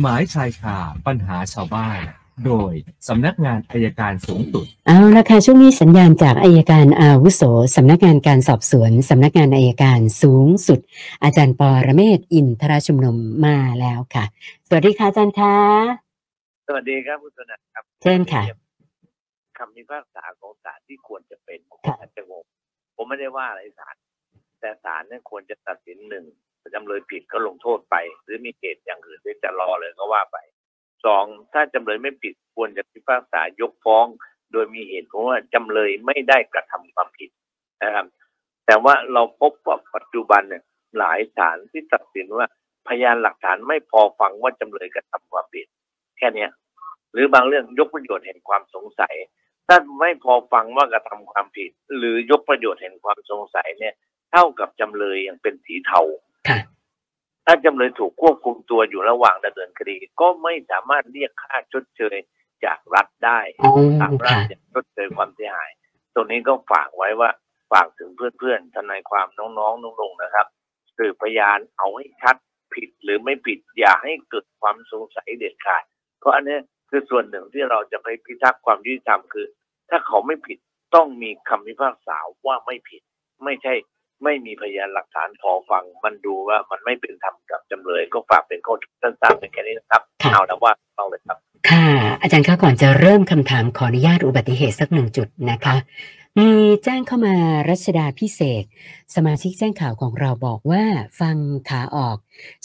หมายชายคาปัญหาชาวบ้าน โดยสำนักงานอายการสูงสุด เอาละค่ะช่วงนี้สัญญาณจากอายการอาวุโสสำนักงานการสอบสวนสำนักงานอายการสูงสุด อาจารย์ปอระเมศวร์อินทรชุมนุมมาแล้วค่ะ สวัสดีค่ะอาจารย์คะสวัสดีครับคุณสนันครับเชิญค่ะคำพิพากษาของศาลที่ควรจะเป็นของค่ะอาจจะงงผมไม่ได้ว่าอะไรศาลแต่ศาลเนี่ยควรจะตัดสินหนึ่ง จำเลยผิดก็ลงโทษไป หรือมีเหตุอย่างอื่นที่จะรอเลยก็ว่าไปสองถ้าจำเลยไม่ผิดควรจะพิพากษายกฟ้อง โดยมีเหตุผลว่าจำเลยไม่ได้กระทำความผิดนะครับแต่ว่าเราพบว่าปัจจุบันเนี่ยหลายศาลที่ตัดสินว่าพยานหลักฐานไม่พอฟังว่าจำเลยกระทำความผิด แค่เนี้ยหรือบางเรื่องยกประโยชน์แห่งความสงสัย ถ้าไม่พอฟังว่ากระทำความผิด หรือยกประโยชน์แห่งความสงสัยเนี่ย เท่ากับจำเลยยังเป็นสีเทา ค่ะถ้าจำเลยถูกควบคุมตัวอยู่ระหว่างดำเนินคดี ก็ไม่สามารถเรียกค่าชดเชยจากรัฐได้อ๋อทางรัฐค่ะจะชดเชยความเสียหาย ตรงนี้ก็ฝากไว้ว่าฝากถึงเพื่อนๆทนายความน้องๆนุ่งๆนะครับสืบพยานเอาให้ชัดผิดหรือไม่ผิดอย่าให้เกิดความสงสัยเด็ดขาด เพราะอันเนี้ยคือส่วนหนึ่งที่เราจะไปพิทักษ์ความยุติธรรมคือ ถ้าเขาไม่ผิดต้องมีคำพิพากษาว่าไม่ผิด ไม่ใช่ ไม่มีพยานหลักฐานพอฟัง มันดูว่ามันไม่เป็นธรรมกับจำเลย ก็ฝากเป็นข้อสั้นๆเป็นแค่นี้นะครับค่ะเอาแล้วว่าต้องเลยครับ ค่ะ อาจารย์คะก่อนจะเริ่มคำถามขออนุญาตอุบัติเหตุสักหนึ่งจุดนะคะมีแจ้งเข้ามารัชดาพิเศษ สมาชิกแจ้งข่าวของเราบอกว่าฟังขาออก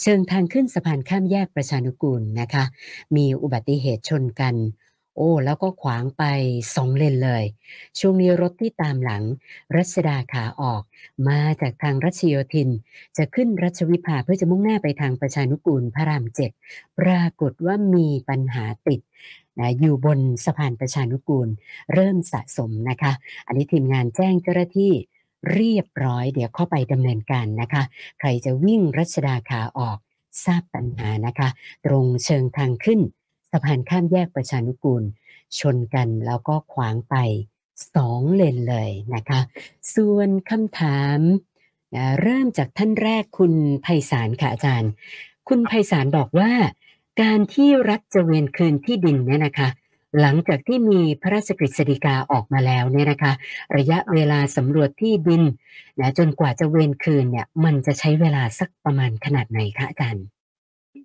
เชิงทางขึ้นสะพานข้ามแยกประชานุกูลนะคะ มีอุบัติเหตุชนกัน โอ้ แล้วก็ขวางไปสองเลนเลย ช่วงนี้รถที่ตามหลัง รัชดาขาออก มาจากทางรัชโยธิน จะขึ้นรัชวิภาเพื่อจะมุ่งหน้าไปทางประชานุกูลพระรามเจ็ดปรากฏว่ามีปัญหาติดนะอยู่บนสะพานประชานุกูล เริ่มสะสมนะคะ อันนี้ทีมงานแจ้งเจ้าหน้าที่เรียบร้อย เดี๋ยวเข้าไปดำเนินการนะคะ ใครจะวิ่งรัชดาขาออกทราบปัญหานะคะ ตรงเชิงทางขึ้น สะพานข้ามแยกประชานุกูล ชนกันแล้วก็ขวางไปสองเลนเลยนะคะ ส่วนคำถามนะเริ่มจากท่านแรกคุณไพศาลค่ะอาจารย์ คุณไพศาลบอกว่า การที่รัฐจะเวนคืนที่ดินเนี่ยนะคะ หลังจากที่มีพระราชกฤษฎีกาออกมาแล้วเนี่ยนะคะ ระยะเวลาสำรวจที่ดินนะจนกว่าจะเวนคืนเนี่ย มันจะใช้เวลาสักประมาณขนาดไหนคะอาจารย์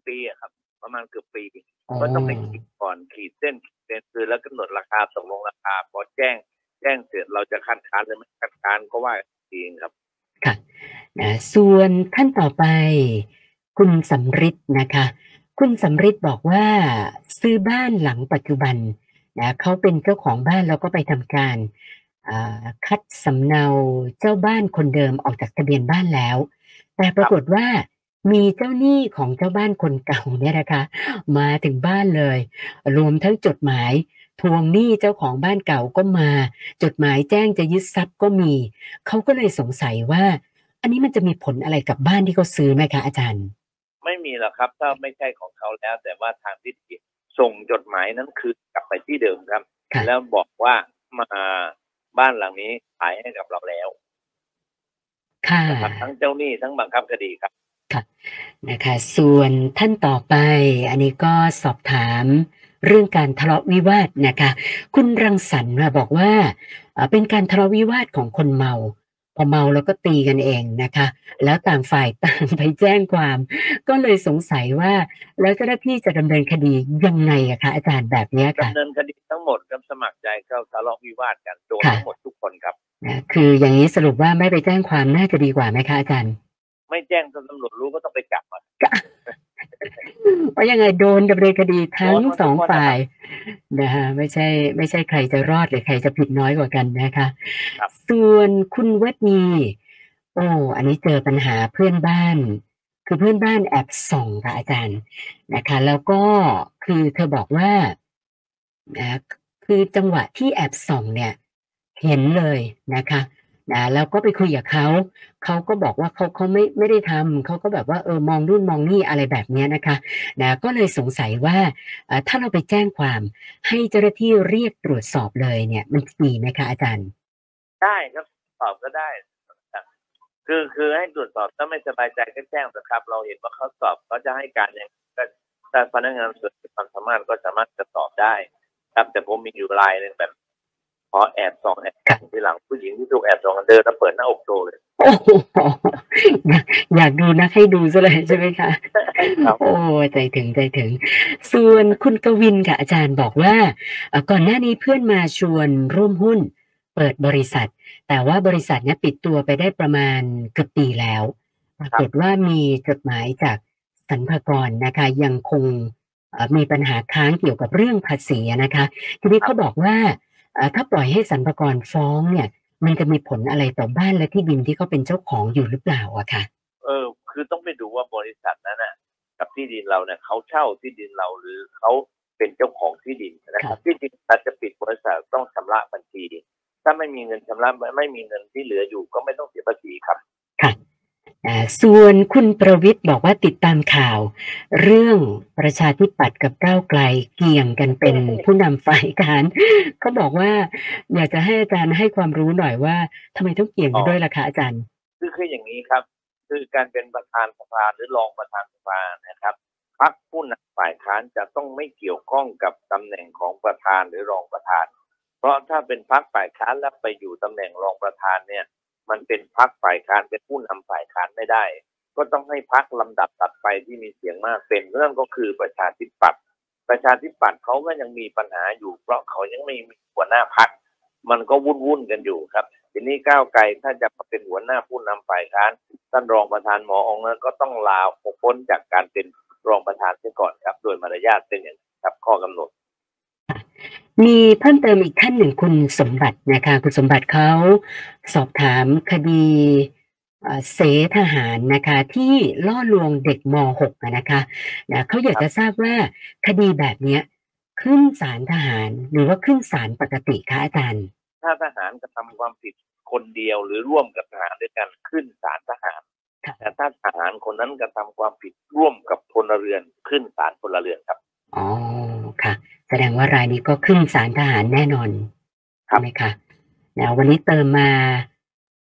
ปีอะครับ ประมาณเกือบปีอ๋อก็ต้องไปขีดก่อนขีดเส้นขีดเส้นคือแล้วกำหนดราคาตกลงราคา พอแจ้ง แจ้งเสร็จเราจะคัดค้านหรือไม่คัดค้านก็ว่ากันอีกทีเองครับค่ะนะส่วนท่านต่อไป คุณสำริดนะคะ คุณสำริดบอกว่าซื้อบ้านหลังปัจจุบันนะเขาเป็นเจ้าของบ้านแล้วก็ไปทำการอ่าคัดสำเนาเจ้าบ้านคนเดิมออกจากทะเบียนบ้านแล้ว แต่ปรากฏว่า มีเจ้าหนี้ของเจ้าบ้านคนเก่าเนี่ยนะคะ มาถึงบ้านเลย รวมทั้งจดหมายทวงหนี้เจ้าของบ้านเก่าก็มา จดหมายแจ้งจะยึดทรัพย์ก็มี เขาก็เลยสงสัยว่า อันนี้มันจะมีผลอะไรกับบ้านที่เขาซื้อไหมคะอาจารย์ ไม่มีหรอกครับ ถ้าไม่ใช่ของเขาแล้ว แต่ว่าทางที่ดีส่งจดหมายนั้นคือกลับไปที่เดิมครับค่ะแล้วบอกว่ามาบ้านหลังนี้ขายให้กับเราแล้วค่ะนะครับทั้งเจ้าหนี้ทั้งบังคับคดีครับ นะคะ ส่วนท่านต่อไป อันนี้ก็สอบถามเรื่องการทะเลาะวิวาทนะคะ คุณรังสรรค์น่ะบอกว่าเอ่อเป็นการทะเลาะวิวาทของคนเมาพอเมาแล้วก็ตีกันเองนะคะ แล้วต่างฝ่ายต่างไปแจ้งความ ก็เลยสงสัยว่า แล้วเจ้าหน้าที่จะดำเนินคดียังไงอะคะอาจารย์แบบเนี้ยค่ะดำเนินคดีทั้งหมดครับสมัครใจเข้าทะเลาะวิวาทกันโดนค่ะทั้งหมดทุกคนครับนะคืออย่างนี้สรุปว่าไม่ไปแจ้งความน่าจะดีกว่าไหมคะอาจารย์ ไม่แจ้งจนตำรวจรู้ก็ต้องไปจับมันเพราะยังไงโดนดำเนินคดีทั้งโดนทั้งสองคนนะครับฝ่ายนะฮะไม่ใช่ ไม่ใช่ใครจะรอดหรือใครจะผิดน้อยกว่ากันนะคะครับส่วนคุณวัฒนีโอ้อันนี้เจอปัญหาเพื่อนบ้าน คือเพื่อนบ้านแอบส่องค่ะอาจารย์นะคะ แล้วก็คือเธอบอกว่านะคือจังหวะที่แอบส่องเนี่ย เห็นเลยนะคะ นะแล้วก็ไปคุยกับเขาเขาก็บอกว่าเขาเขาไม่ไม่ได้ทำเขาก็แบบว่าเออมองนู่นมองนี่อะไรแบบเนี้ยนะคะนะก็เลยสงสัยว่าถ้าเราไปแจ้งความให้เจ้าหน้าที่เรียกตรวจสอบเลยเนี่ยมันดีไหมคะอาจารย์ ได้ครับตอบก็ได้คือคือให้ตรวจสอบถ้าไม่สบายใจก็แจ้งนะครับ เราเห็นว่าเขาสอบเขาจะให้การอยังไงถ้าพนักงานสอบสวนมีความสามารถก็สามารถจะตอบได้ ครับแต่ผมมีอยู่รายหนึ่งแบบ อแอบส่องแอบส่องทีหลังผู้หญิงที่ถูกแอบส่องกันเดินแล้วเปิดหน้าอกโชว์เลยโอ้โหอยากอยากดูนะให้ดูซะเลยใช่ไหมคะครับโอ้ใจถึงใจถึง ส่วนคุณกวินค่ะอาจารย์บอกว่าเอ่อก่อนหน้านี้เพื่อนมาชวนร่วมหุ้น เปิดบริษัท แต่ว่าบริษัทเนี้ยปิดตัวไปได้ประมาณเกือบปีแล้วปรากฏว่ามีจดหมายจากสรรพากรนะคะ ยังคงเอ่อมีปัญหาค้างเกี่ยวกับเรื่องภาษีนะคะ ทีนี้เขาบอกว่าเอ่อ ถ้าปล่อยให้สรรพากรฟ้องเนี่ย มันจะมีผลอะไรต่อบ้านและที่ดินที่เขาเป็นเจ้าของอยู่หรือเปล่าอะค่ะเออ คือต้องไปดูว่าบริษัทนั้นน่ะ กับที่ดินเราเนี่ยเขาเช่าที่ดินเราหรือเขาเป็นเจ้าของที่ดินนะคครัรับบที่ดินถ้าจะปิดบริษัทต้องชำระบัญชี ถ้าไม่มีเงินชำระไม่ไม่มีเงินที่เหลืออยู่ ก็ไม่ต้องเสียภาษีครับค่ะอ่า ส่วนคุณประวิทย์บอกว่าติดตามข่าว เรื่องประชาธิปัตย์กับก้าวไกลเกี่ยงกันเป็นผู้นำฝ่ายค้านเขาบอกว่าอยากจะให้อาจารย์ให้ความรู้หน่อยว่าทำไมต้องเกี่ยงด้วยล่ะคะอาจารย์คือคืออย่างนี้ครับ คือการเป็นประธานสภาหรือรองประธานสภานะครับพรรคผู้นำฝ่ายค้านจะต้องไม่เกี่ยวข้องกับตำแหน่งของประธานหรือรองประธาน เพราะถ้าเป็นพรรคฝ่ายค้านแล้วไปอยู่ตำแหน่งรองประธานเนี่ย มันเป็นพรรคฝ่ายค้านเป็นผู้นำฝ่ายค้านไม่ได้ ก็ต้องให้พรรคลำดับตัดไปที่มีเสียงมากเป็นเรื่องก็คือประชาธิปัตย์ประชาธิปัตย์เขาก็ยังมีปัญหาอยู่ เพราะเขายังไม่มีหัวหน้าพรรคมันก็วุ่นวุ่นกันอยู่ครับทีนี้ก้าวไกลถ้าจะมาเป็นหัวหน้าผู้นำฝ่ายค้านท่านรองประธานหมอองค์นั้นก็ต้องลาพ้นจากการเป็นรองประธานเสียก่อนครับ โดยมารยาทเป็นอย่างครับข้อกำหนด มีเพิ่มเติมอีกท่านหนึ่งคุณสมบัตินะคะคุณสมบัติเขาสอบถามคดีเอ่อเสทหารนะคะที่ล่อลวงเด็กม .6 อะนะคะนะเขาอยากจะทราบว่าคดีแบบเนี้ยขึ้นศาลทหารหรือว่าขึ้นศาลปกติคะอาจารย์ถ้าทหารกระทำความผิดคนเดียวหรือร่วมกับทหารด้วยกันขึ้นศาลทหารครับแต่ถ้าทหารคนนั้นกระทำความผิดร่วมกับพลเรือนขึ้นศาลพลเรือนครับอ๋อ ค่ะ แสดงว่ารายนี้ก็ขึ้นศาลทหารแน่นอนครัใช่บไหมคะแล้ววันนี้เติมมา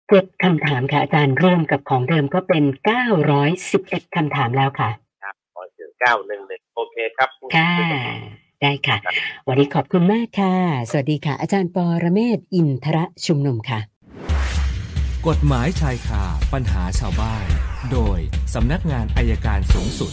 เจ็ดคำถามค่ะอาจารย์รวมกับของเดิมก็เป็นเก้าร้อยสิบเอ็ดคำถามแล้วค่ะครับขอเจอเก้าหนึ่งหนึ่งโอเคครับค่ะได้ค่ะ วันนี้ขอบคุณมากค่ะ สวัสดีค่ะ อาจารย์ปอระเมศวร์อินทระชุมนุมค่ะ กฎหมายชายคาปัญหาชาวบ้าน โดยสำนักงานอายการสูงสุด